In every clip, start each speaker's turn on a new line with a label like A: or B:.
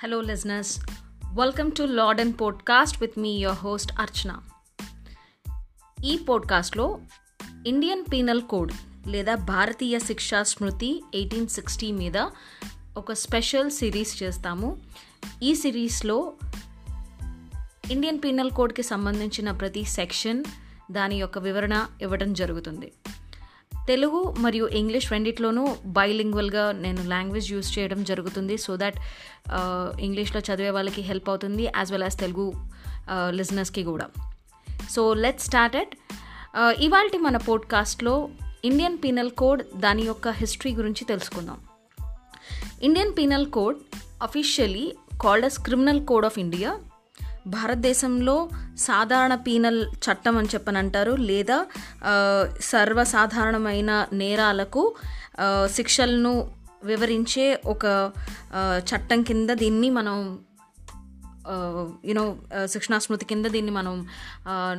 A: Hello, listeners. Welcome to Lord and Podcast with me, your host Archana. ఈ పోడ్కాస్ట్లో Indian penal code లేదా భారతీయ శిక్షా స్మృతి eighteen sixty మీద ఒక స్పెషల్ సిరీస్ చేస్తాము ఈ సిరీస్లో ఇండియన్ పీనల్ కోడ్కి సంబంధించిన ప్రతి సెక్షన్ దాని యొక్క వివరణ ఇవ్వడం జరుగుతుంది తెలుగు మరియు ఇంగ్లీష్ రెండిట్లోనూ బైలింగ్వల్గా నేను లాంగ్వేజ్ యూస్ చేయడం జరుగుతుంది సో దట్ uh, ఇంగ్లీష్లో చదివే వాళ్ళకి హెల్ప్ అవుతుంది as well as Telugu uh, లిజనర్స్కి కూడా. సో లెట్ స్టార్టెడ్ ఇవాళ మన పోడ్కాస్ట్లో ఇండియన్ పీనల్ కోడ్ దాని యొక్క హిస్టరీ గురించి తెలుసుకుందాం. Indian penal code officially called as criminal code of India భారతదేశంలో సాధారణ పీనల్ చట్టం అని చెప్పని అంటారు లేదా సర్వసాధారణమైన నేరాలకు శిక్షలను వివరించే ఒక చట్టం కింద దీన్ని మనం యునో శిక్షణా స్మృతి కింద దీన్ని మనం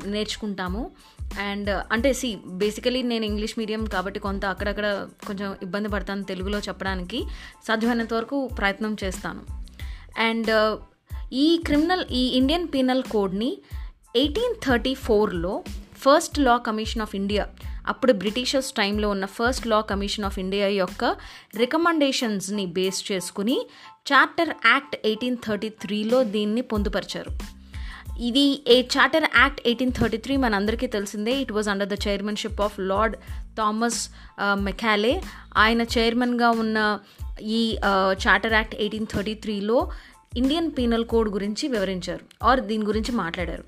A: నేర్చుకుంటాము. అండ్ అంటే సి బేసికలీ నేను ఇంగ్లీష్ మీడియం కాబట్టి కొంత అక్కడక్కడ కొంచెం ఇబ్బంది పడతాను తెలుగులో చెప్పడానికి సాధ్యమైనంత వరకు ప్రయత్నం చేస్తాను. అండ్ ఈ క్రిమినల్ ఈ ఇండియన్ పీనల్ కోడ్ని ఎయిటీన్ థర్టీ ఫోర్లో first law commission of India అప్పుడు బ్రిటిషర్స్ టైంలో ఉన్న first law commission of India యొక్క రికమెండేషన్స్ని బేస్ చేసుకుని చార్టర్ యాక్ట్ ఎయిటీన్ థర్టీ త్రీలో దీన్ని పొందుపరిచారు. ఇది ఏ charter act eighteen thirty three మనందరికీ తెలిసిందే. It was under the chairmanship of Lord Thomas Macaulay ఆయన చైర్మన్గా ఉన్న ఈ uh, charter act eighteen thirty త్రీలో ఇండియన్ పీనల్ కోడ్ గురించి వివరించారు ఆర్ దీని గురించి మాట్లాడారు.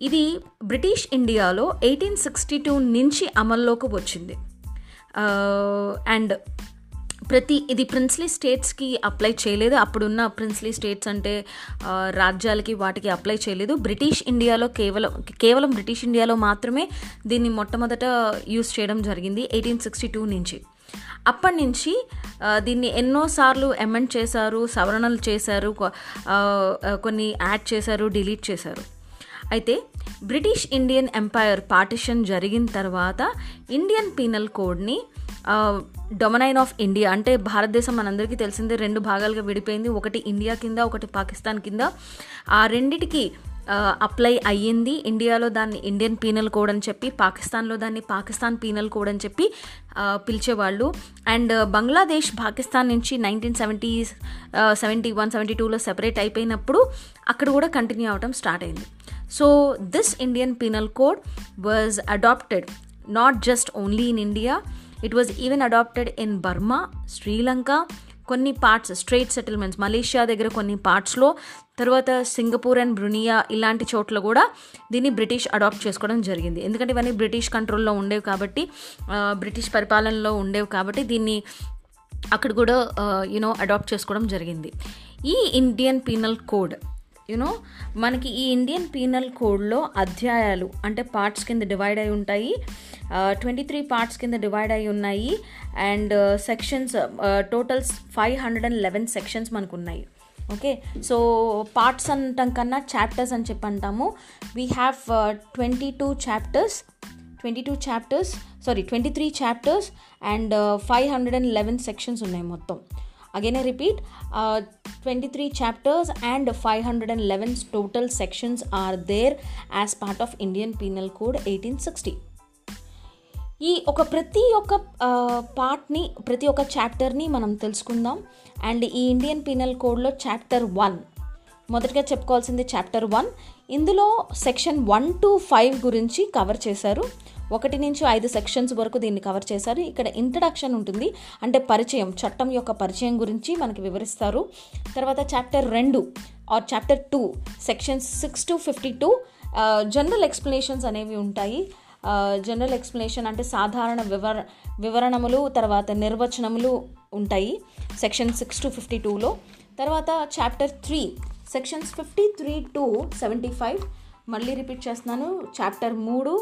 A: ఇది బ్రిటిష్ ఇండియాలో ఎయిటీన్ సిక్స్టీ టూ నుంచి అమల్లోకి వచ్చింది. అండ్ ప్రతి ఇది ప్రిన్స్లీ స్టేట్స్కి అప్లై చేయలేదు. అప్పుడున్న ప్రిన్స్లీ స్టేట్స్ అంటే రాజ్యాలకి వాటికి అప్లై చేయలేదు. బ్రిటిష్ ఇండియాలో కేవలం కేవలం బ్రిటిష్ ఇండియాలో మాత్రమే దీన్ని మొట్టమొదట యూస్ చేయడం జరిగింది ఎయిటీన్ సిక్స్టీ టూ నుంచి. అప్పటి నుంచి దీన్ని ఎన్నోసార్లు అమెండ్ చేశారు సవరణలు చేశారు కొన్ని యాడ్ చేశారు డిలీట్ చేశారు. అయితే బ్రిటిష్ ఇండియన్ ఎంపైర్ పార్టిషన్ జరిగిన తర్వాత ఇండియన్ పీనల్ కోడ్ని డొమనైన్ ఆఫ్ ఇండియా అంటే భారతదేశం మనందరికీ తెలిసిందే రెండు భాగాలుగా విడిపోయింది. ఒకటి ఇండియా కింద ఒకటి పాకిస్తాన్ కింద. ఆ రెండిటికి అప్లై అయ్యింది. ఇండియాలో దాన్ని ఇండియన్ పీనల్ కోడ్ అని చెప్పి పాకిస్తాన్లో దాన్ని పాకిస్తాన్ పీనల్ కోడ్ అని చెప్పి పిలిచేవాళ్ళు. అండ్ బంగ్లాదేశ్ పాకిస్తాన్ నుంచి nineteen seventy seventy one seventy టూలో సెపరేట్ అయిపోయినప్పుడు అక్కడ కూడా కంటిన్యూ అవడం స్టార్ట్ అయింది. So this Indian penal code was adapted not just only in India it was even adapted in Burma Sri Lanka కొన్ని పార్ట్స్ స్ట్రైట్ సెటిల్మెంట్స్ మలేషియా దగ్గర కొన్ని పార్ట్స్లో తర్వాత సింగపూర్ అండ్ బ్రునియా ఇలాంటి చోట్ల కూడా దీన్ని బ్రిటిష్ అడాప్ట్ చేసుకోవడం జరిగింది. ఎందుకంటే ఇవన్నీ బ్రిటిష్ కంట్రోల్లో ఉండేవి కాబట్టి బ్రిటిష్ పరిపాలనలో ఉండేవి కాబట్టి దీన్ని అక్కడ కూడా యూనో అడాప్ట్ చేసుకోవడం జరిగింది. ఈ ఇండియన్ పీనల్ కోడ్ యునో మనకి ఈ ఇండియన్ పీనల్ కోడ్లో అధ్యాయాలు అంటే పార్ట్స్ కింద డివైడ్ అయి ఉంటాయి. ట్వంటీ త్రీ పార్ట్స్ కింద డివైడ్ అయి ఉన్నాయి. And sections totals five hundred and eleven sections మనకు ఉన్నాయి. ఓకే సో పార్ట్స్ అంటాం కన్నా చాప్టర్స్ అని చెప్పి అంటాము. We have twenty two chapters twenty two chapters sorry twenty three chapters and five hundred and eleven sections ఉన్నాయి మొత్తం. Again i repeat uh, 23 chapters and 511 total sections are there as part of indian penal code 1860 ఈ ఒక ప్రతి ఒక్క పార్ట్ని ప్రతి ఒక్క చాప్టర్ని మనం తెలుసుకుందాం. అండ్ ఈ ఇండియన్ పీనల్ కోడ్లో చాప్టర్ వన్ మొదటగా చెప్పుకోవాల్సింది చాప్టర్ వన్ ఇందులో సెక్షన్ వన్ టు ఫైవ్ గురించి కవర్ చేశారు. ఒకటి నుంచి ఐదు సెక్షన్స్ వరకు దీన్ని కవర్ చేశారు. ఇక్కడ ఇంట్రడక్షన్ ఉంటుంది. అంటే పరిచయం చట్టం యొక్క పరిచయం గురించి మనకి వివరిస్తారు. తర్వాత చాప్టర్ రెండు or chapter two sections six to fifty two general explanations అనేవి ఉంటాయి. జనరల్ ఎక్స్ప్లెనేషన్ అంటే సాధారణ వివర వివరణములు తర్వాత నిర్వచనములు ఉంటాయి. సెక్షన్ సిక్స్ టు ఫిఫ్టీ టూలో తర్వాత chapter three sections fifty three to seventy five మళ్ళీ రిపీట్ చేస్తున్నాను. చాప్టర్ మూడు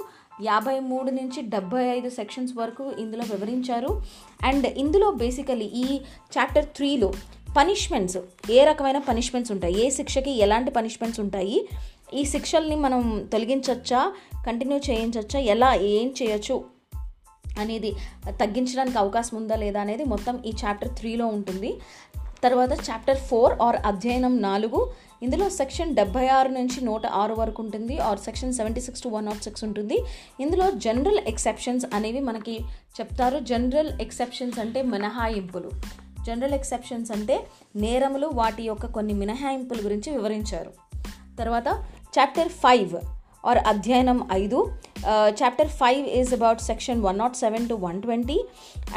A: యాభై మూడు నుంచి డెబ్బై ఐదు సెక్షన్స్ వరకు ఇందులో వివరించారు. అండ్ ఇందులో బేసికలీ ఈ చాప్టర్ త్రీలో పనిష్మెంట్స్ ఏ రకమైన పనిష్మెంట్స్ ఉంటాయి? ఏ శిక్షకి ఎలాంటి పనిష్మెంట్స్ ఉంటాయి? ఈ శిక్షల్ని మనం తొలగించవచ్చా కంటిన్యూ చేయించవచ్చా ఎలా ఏం చేయొచ్చు? అనేది తగ్గించడానికి అవకాశం ఉందా లేదా అనేది మొత్తం ఈ చాప్టర్ త్రీలో ఉంటుంది. తర్వాత చాప్టర్ ఫోర్ ఆర్ అధ్యయనం నాలుగు. ఇందులో సెక్షన్ డెబ్బై ఆరు నుంచి నూట ఆరు వరకు ఉంటుంది. Or section seventy six to one not six ఉంటుంది. ఇందులో జనరల్ ఎక్సెప్షన్స్ అనేవి మనకి చెప్తారు. జనరల్ ఎక్సెప్షన్స్ అంటే మినహాయింపులు. జనరల్ ఎక్సెప్షన్స్ అంటే నేరములు వాటి యొక్క కొన్ని మినహాయింపుల గురించి వివరించారు. తర్వాత చాప్టర్ ఫైవ్ ఆర్ అధ్యయనం ఐదు. Chapter five is about section one not seven to one twenty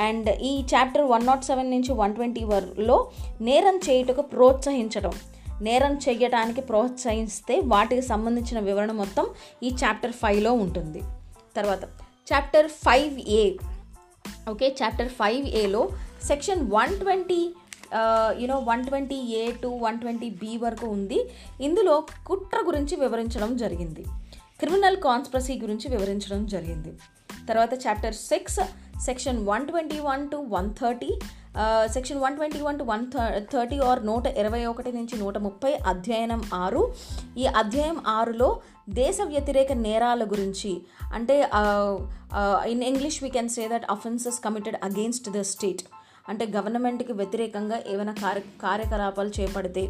A: and ఈ చాప్టర్ వన్ నాట్ సెవెన్ నుంచి వన్ ట్వంటీ వరలో నేరం చేయుటకు ప్రోత్సహించడం నేరం చేయటానికి ప్రోత్సహిస్తే వాటికి సంబంధించిన వివరణ మొత్తం ఈ చాప్టర్ ఫైవ్లో ఉంటుంది. తర్వాత chapter five A okay chapter five ఏలో section one twenty you know one twenty A to one twenty B వరకు ఉంది. ఇందులో కుట్ర గురించి వివరించడం జరిగింది. క్రిమినల్ కాన్స్పరసీ గురించి వివరించడం జరిగింది. తర్వాత chapter six section one twenty one to one thirty section one twenty one to one thirty or నూట ఇరవై ఒకటి నుంచి నూట ముప్పై అధ్యయనం ఆరు. ఈ అధ్యాయం ఆరులో దేశ వ్యతిరేక నేరాల గురించి అంటే in English we can say that offences committed against the state అంటే గవర్నమెంట్కి వ్యతిరేకంగా ఏమైనా కార్య కార్యకలాపాలు చేపడితే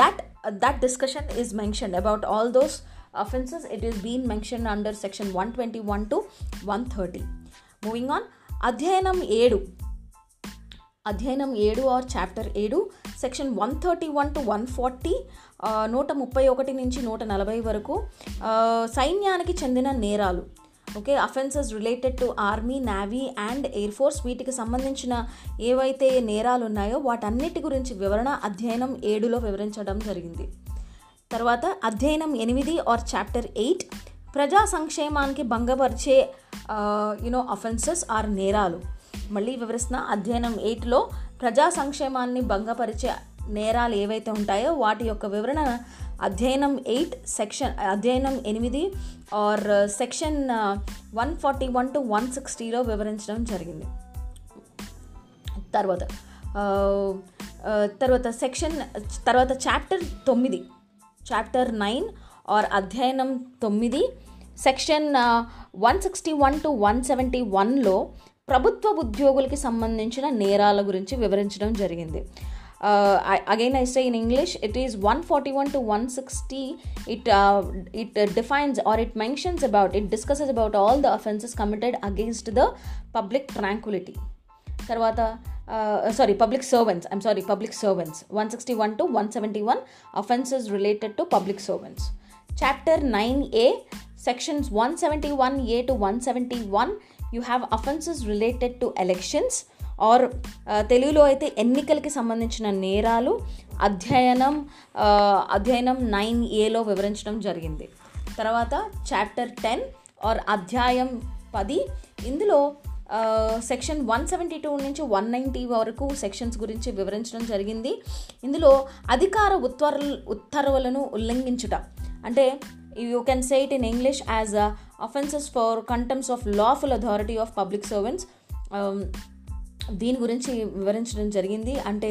A: that that discussion is mention about all those offenses it is being mentioned under section 121 to 130 moving on అధ్యయనం ఏడు అధ్యయనం ఏడు ఆర్ చాప్టర్ ఏడు section one thirty one to one forty నూట ముప్పై ఒకటి నుంచి నూట నలభై వరకు uh, సైన్యానికి చెందిన నేరాలు. Okay offences related to army navy and air force వీటికి సంబంధించిన ఏవైతే నేరాలు ఉన్నాయో వాటన్నిటి గురించి వివరణ అధ్యయనం ఏడులో వివరించడం జరిగింది. తర్వాత అధ్యయనం ఎనిమిది ఆర్ చాప్టర్ ఎయిట్ ప్రజా సంక్షేమానికి భంగపరిచే యునో అఫెన్సెస్ ఆర్ నేరాలు. మళ్ళీ వివరిస్తున్న అధ్యయనం ఎయిట్లో ప్రజా సంక్షేమాన్ని భంగపరిచే నేరాలు ఏవైతే ఉంటాయో వాటి యొక్క వివరణ అధ్యయనం ఎయిట్ సెక్షన్ అధ్యయనం ఎనిమిది or section one forty one to one సిక్స్టీలో వివరించడం జరిగింది. తర్వాత తర్వాత సెక్షన్ తర్వాత చాప్టర్ తొమ్మిది. చాప్టర్ నైన్ ఆర్ అధ్యయనం తొమ్మిది section one sixty one to one seventy వన్లో ప్రభుత్వ ఉద్యోగులకి సంబంధించిన నేరాల గురించి వివరించడం జరిగింది. Again I say in English it is one forty one to one sixty it it defines or it mentions about it discusses about all the offences committed against the public tranquility తర్వాత sorry public servants I'm sorry public servants one sixty one to one seventy one offences related to public servants chapter nine A sections one seventy one A to one seventy one you have offences related to elections or తెలుగులో అయితే ఎన్నికలకి సంబంధించిన నేరాలు అధ్యయనం అధ్యయనం nine ఏలో వివరించడం జరిగింది. తర్వాత చాప్టర్ టెన్ ఆర్ అధ్యాయం పది ఇందులో సెక్షన్ వన్ సెవెంటీ టూ నుంచి వన్ నైంటీ వరకు సెక్షన్స్ గురించి వివరించడం జరిగింది. ఇందులో అధికార ఉత్తర్వు ఉత్తర్వులను ఉల్లంఘించుట. అంటే you can say it in English as offences for contempts of lawful authority of public servants దీని గురించి వివరించడం జరిగింది. అంటే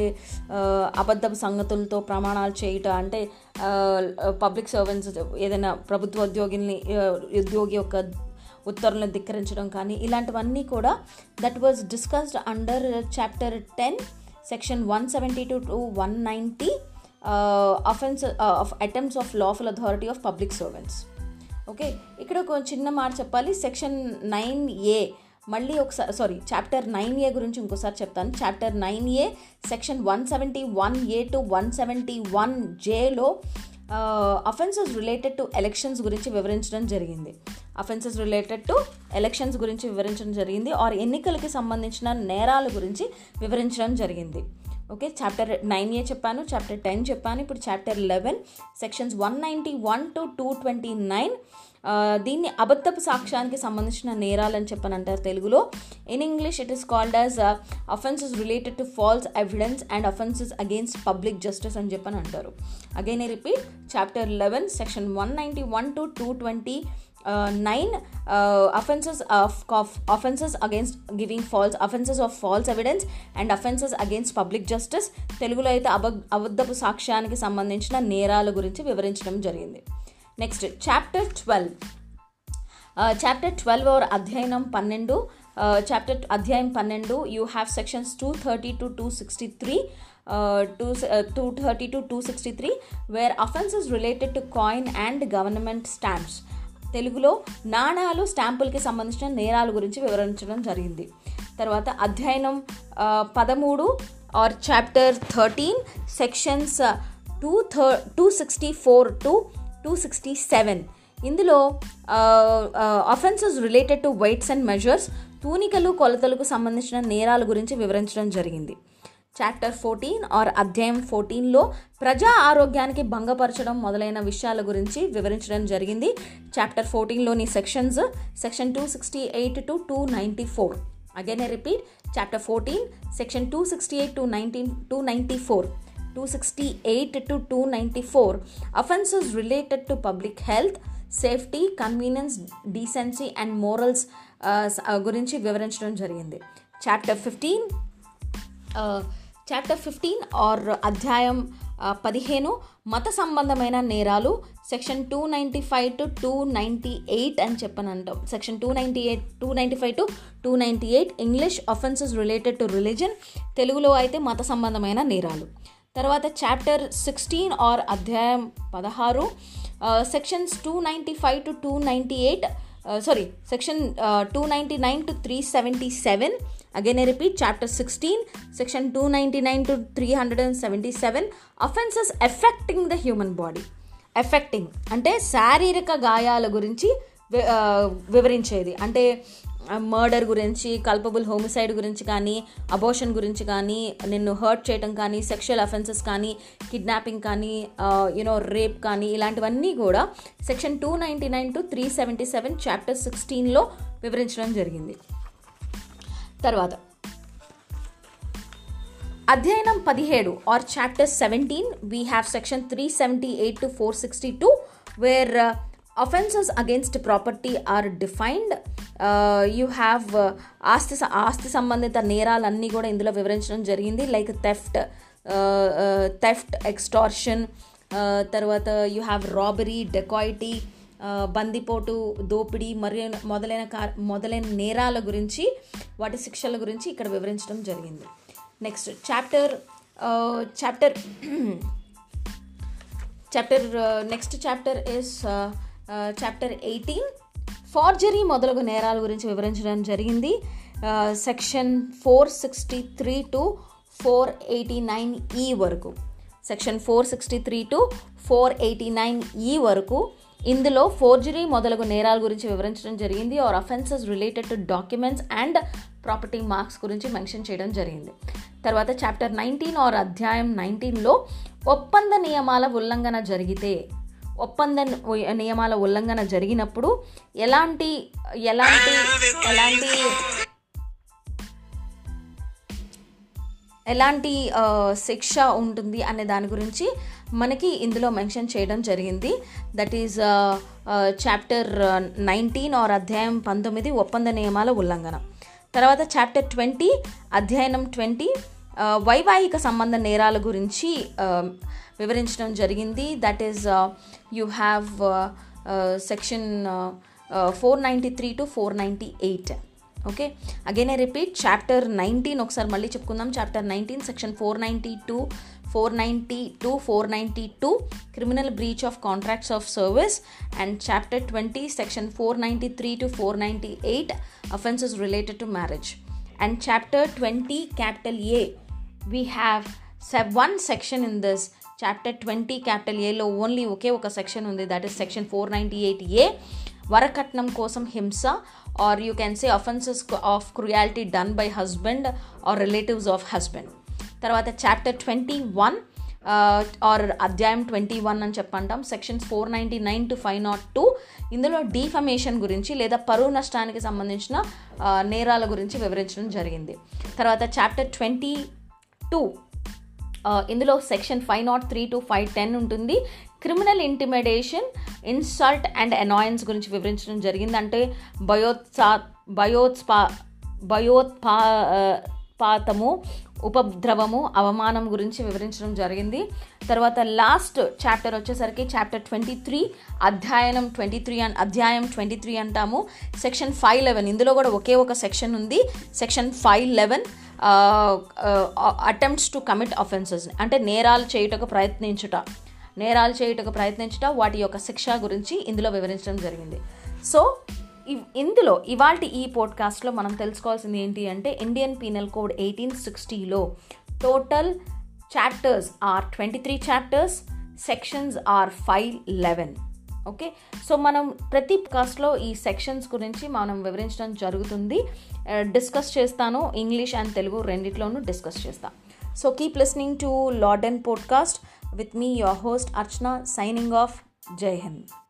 A: అబద్ధ సంగతులతో ప్రమాణాలు చేయుట అంటే పబ్లిక్ సర్వెంట్స్ ఏదైనా ప్రభుత్వ ఉద్యోగిని ఉద్యోగి యొక్క ఉత్తర్వులను ధిక్కరించడం కానీ ఇలాంటివన్నీ కూడా that was discussed under chapter ten section one seventy two to one ninety offence of attempts of lawful authority of public servants okay ఇక్కడ ఒక చిన్న మాట చెప్పాలి. సెక్షన్ నైన్ ఏ మళ్ళీ ఒకసారి సారీ చాప్టర్ నైన్ ఏ గురించి ఇంకోసారి చెప్తాను. Chapter nine A section one seventy one A to one seventy one జేలో offences related to elections గురించి వివరించడం జరిగింది. అఫెన్సెస్ రిలేటెడ్ టు ఎలక్షన్స్ గురించి వివరించడం జరిగింది. ఆర్ ఎన్నికలకి సంబంధించిన నేరాల గురించి వివరించడం జరిగింది. ఓకే? చాప్టర్ నైన్ ఏ చెప్పాను చాప్టర్ టెన్ చెప్పాను. ఇప్పుడు chapter eleven sections one ninety one to two twenty nine. దీన్ని అబద్ధపు సాక్ష్యానికి సంబంధించిన నేరాలని అని చెప్పని అంటారు తెలుగులో in English it is called as offences related to false evidence and offences against public justice అని చెప్పని అంటారు again I repeat chapter eleven section one ninety one to two twenty nine offences of offences against giving false offences of false evidence and offences against public justice తెలుగులో అయితే అబ అబద్ధపు సాక్ష్యానికి సంబంధించిన నేరాల గురించి వివరించడం జరిగింది. Next chapter twelve chapter twelve our అధ్యయనం పన్నెండు. చాప్టర్ అధ్యాయం పన్నెండు you have sections two thirty to two sixty three two two thirty to two sixty three where offences related to coin and government stamps తెలుగులో నాణాలు స్టాంపులకి సంబంధించిన నేరాల గురించి వివరించడం జరిగింది. తర్వాత అధ్యయనం పదమూడు or chapter thirteen sections two thir two sixty four to two sixty seven. ఇందులో offences related to weights and measures తూనికలు కొలతలకు సంబంధించిన నేరాల గురించి వివరించడం జరిగింది. చాప్టర్ ఫోర్టీన్ ఆర్ అధ్యాయం ఫోర్టీన్లో ప్రజా ఆరోగ్యానికి భంగపరచడం మొదలైన విషయాల గురించి వివరించడం జరిగింది. Chapter ఫోర్టీన్లోని sections section two sixty eight to two ninety four again I repeat chapter fourteen section two sixty eight to nineteen two ninety four two sixty eight to two ninety four offences related to public health safety convenience decency and morals గురించి వివరించడం జరిగింది. Chapter fifteen chapter fifteen or అధ్యాయం పదిహేను మత సంబంధమైన నేరాలు section two ninety five to two ninety eight అని చెప్పని అంటాం section two ninety eight two ninety five to two ninety eight English offences related to religion తెలుగులో అయితే మత సంబంధమైన నేరాలు. తర్వాత చాప్టర్ సిక్స్టీన్ ఆర్ అధ్యాయం పదహారు sections two ninety five to two ninety eight sorry section two ninety nine to three seventy seven again I repeat chapter sixteen section two ninety nine to three hundred and seventy seven offences affecting the human body affecting అంటే శారీరక గాయాల గురించి వి- వివరించేది. అంటే murder గురించి culpable homicide గురించి కానీ abortion గురించి కానీ నిన్ను హర్ట్ చేయడం కానీ సెక్షువల్ అఫెన్సెస్ కానీ కిడ్నాపింగ్ కానీ యునో రేప్ కానీ ఇలాంటివన్నీ కూడా section two ninety nine to three seventy seven chapter సిక్స్టీన్లో వివరించడం జరిగింది. తర్వాత. అధ్యయనం పదిహేడు or chapter seventeen we have section three seventy eight to four sixty two where offences against property are defined you have ఆస్తి స- ఆస్తి సంబంధిత నేరాలన్నీ కూడా ఇందులో వివరించడం జరిగింది. లైక్ థెఫ్ట్ థెఫ్ట్ ఎక్స్టార్షన్ తర్వాత యూ హ్యావ్ రాబరీ డెకాయిటీ బందిపోటు దోపిడీ మరియు మొదలైన కార్ మొదలైన నేరాల గురించి వాటి శిక్షల గురించి ఇక్కడ వివరించడం జరిగింది. Next chapter chapter chapter next chapter is chapter eighteen forgery మొదలగు నేరాల గురించి వివరించడం జరిగింది. Section four sixty three to four eighty nine E వరకు. Section four sixty three to four eighty nine E వరకు ఇందులో ఫోర్జరీ మొదలగు నేరాల గురించి వివరించడం జరిగింది. Or offences related to documents and property marks గురించి మెన్షన్ చేయడం జరిగింది. తర్వాత చాప్టర్ నైన్టీన్ ఆర్ అధ్యాయం నైన్టీన్లో ఒప్పంద నియమాల ఉల్లంఘన జరిగితే ఒప్పంద నియమాల ఉల్లంఘన జరిగినప్పుడు ఎలాంటి ఎలాంటి ఎలాంటి ఎలాంటి శిక్ష ఉంటుంది అనే దాని గురించి మనకి ఇందులో మెన్షన్ చేయడం జరిగింది. That is chapter nineteen or అధ్యాయం పంతొమ్మిది ఒప్పంద నియమాల ఉల్లంఘన. తర్వాత చాప్టర్ ట్వంటీ అధ్యయనం ట్వంటీ వైవాహిక సంబంధ నేరాల గురించి um, వివరించడం జరిగింది. That is you have section four ninety three to four ninety eight okay again I repeat chapter nineteen ఒకసారి మళ్ళీ చెప్పుకుందాం. Chapter nineteen section four ninety two four ninety two four ninety two criminal breach of contracts of service and chapter twenty section four ninety three to four ninety eight offences related to marriage and chapter twenty capital A we have one section in this chapter twenty capital ఏలో only ఒకే ఒక section ఉంది that is section four ninety eight A వరకట్నం కోసం హింస or you can say offences of cruelty done by husband or relatives of husband తర్వాత chapter twenty one or అధ్యాయం twenty one అని చెప్పంటాం. Sections four ninety nine to five nought two ఇందులో defamation గురించి లేదా పరువు నష్టానికి సంబంధించిన uh, నేరాల గురించి వివరించడం జరిగింది. తర్వాత చాప్టర్ ట్వంటీ టూ ఇందులో section five nought three to five ten ఉంటుంది. Criminal intimidation insult and annoyance గురించి వివరించడం జరిగింది. అంటే భయోత్సా బయోత్స్పా బయోత్పా uh, పాతము ఉపద్రవము అవమానం గురించి వివరించడం జరిగింది. తర్వాత లాస్ట్ చాప్టర్ వచ్చేసరికి చాప్టర్ ట్వంటీ త్రీ అధ్యాయనం ట్వంటీ త్రీ అండ్ అధ్యాయం ట్వంటీ త్రీ అంటాము. సెక్షన్ ఫైవ్ లెవెన్ ఇందులో కూడా ఒకే ఒక సెక్షన్ ఉంది. Section five eleven attempts to commit offences అంటే నేరాలు చేయుటకు ప్రయత్నించుట. నేరాలు చేయుటకు ప్రయత్నించుట వాటి యొక్క శిక్ష గురించి ఇందులో వివరించడం జరిగింది. సో ఇందులో ఇవాళ ఈ పోడ్కాస్ట్లో మనం తెలుసుకోవాల్సింది ఏంటి అంటే Indian penal code eighteen సిక్స్టీలో total chapters or twenty three chapters sections or five eleven. Okay? So మనం ప్రతి కాస్ట్లో ఈ సెక్షన్స్ గురించి మనం వివరించడం జరుగుతుంది. డిస్కస్ చేస్తాను. ఇంగ్లీష్ అండ్ తెలుగు రెండిట్లోనూ డిస్కస్ చేస్తాను so keep listening to Lorden podcast with me your host Archana signing off. Jai Hind.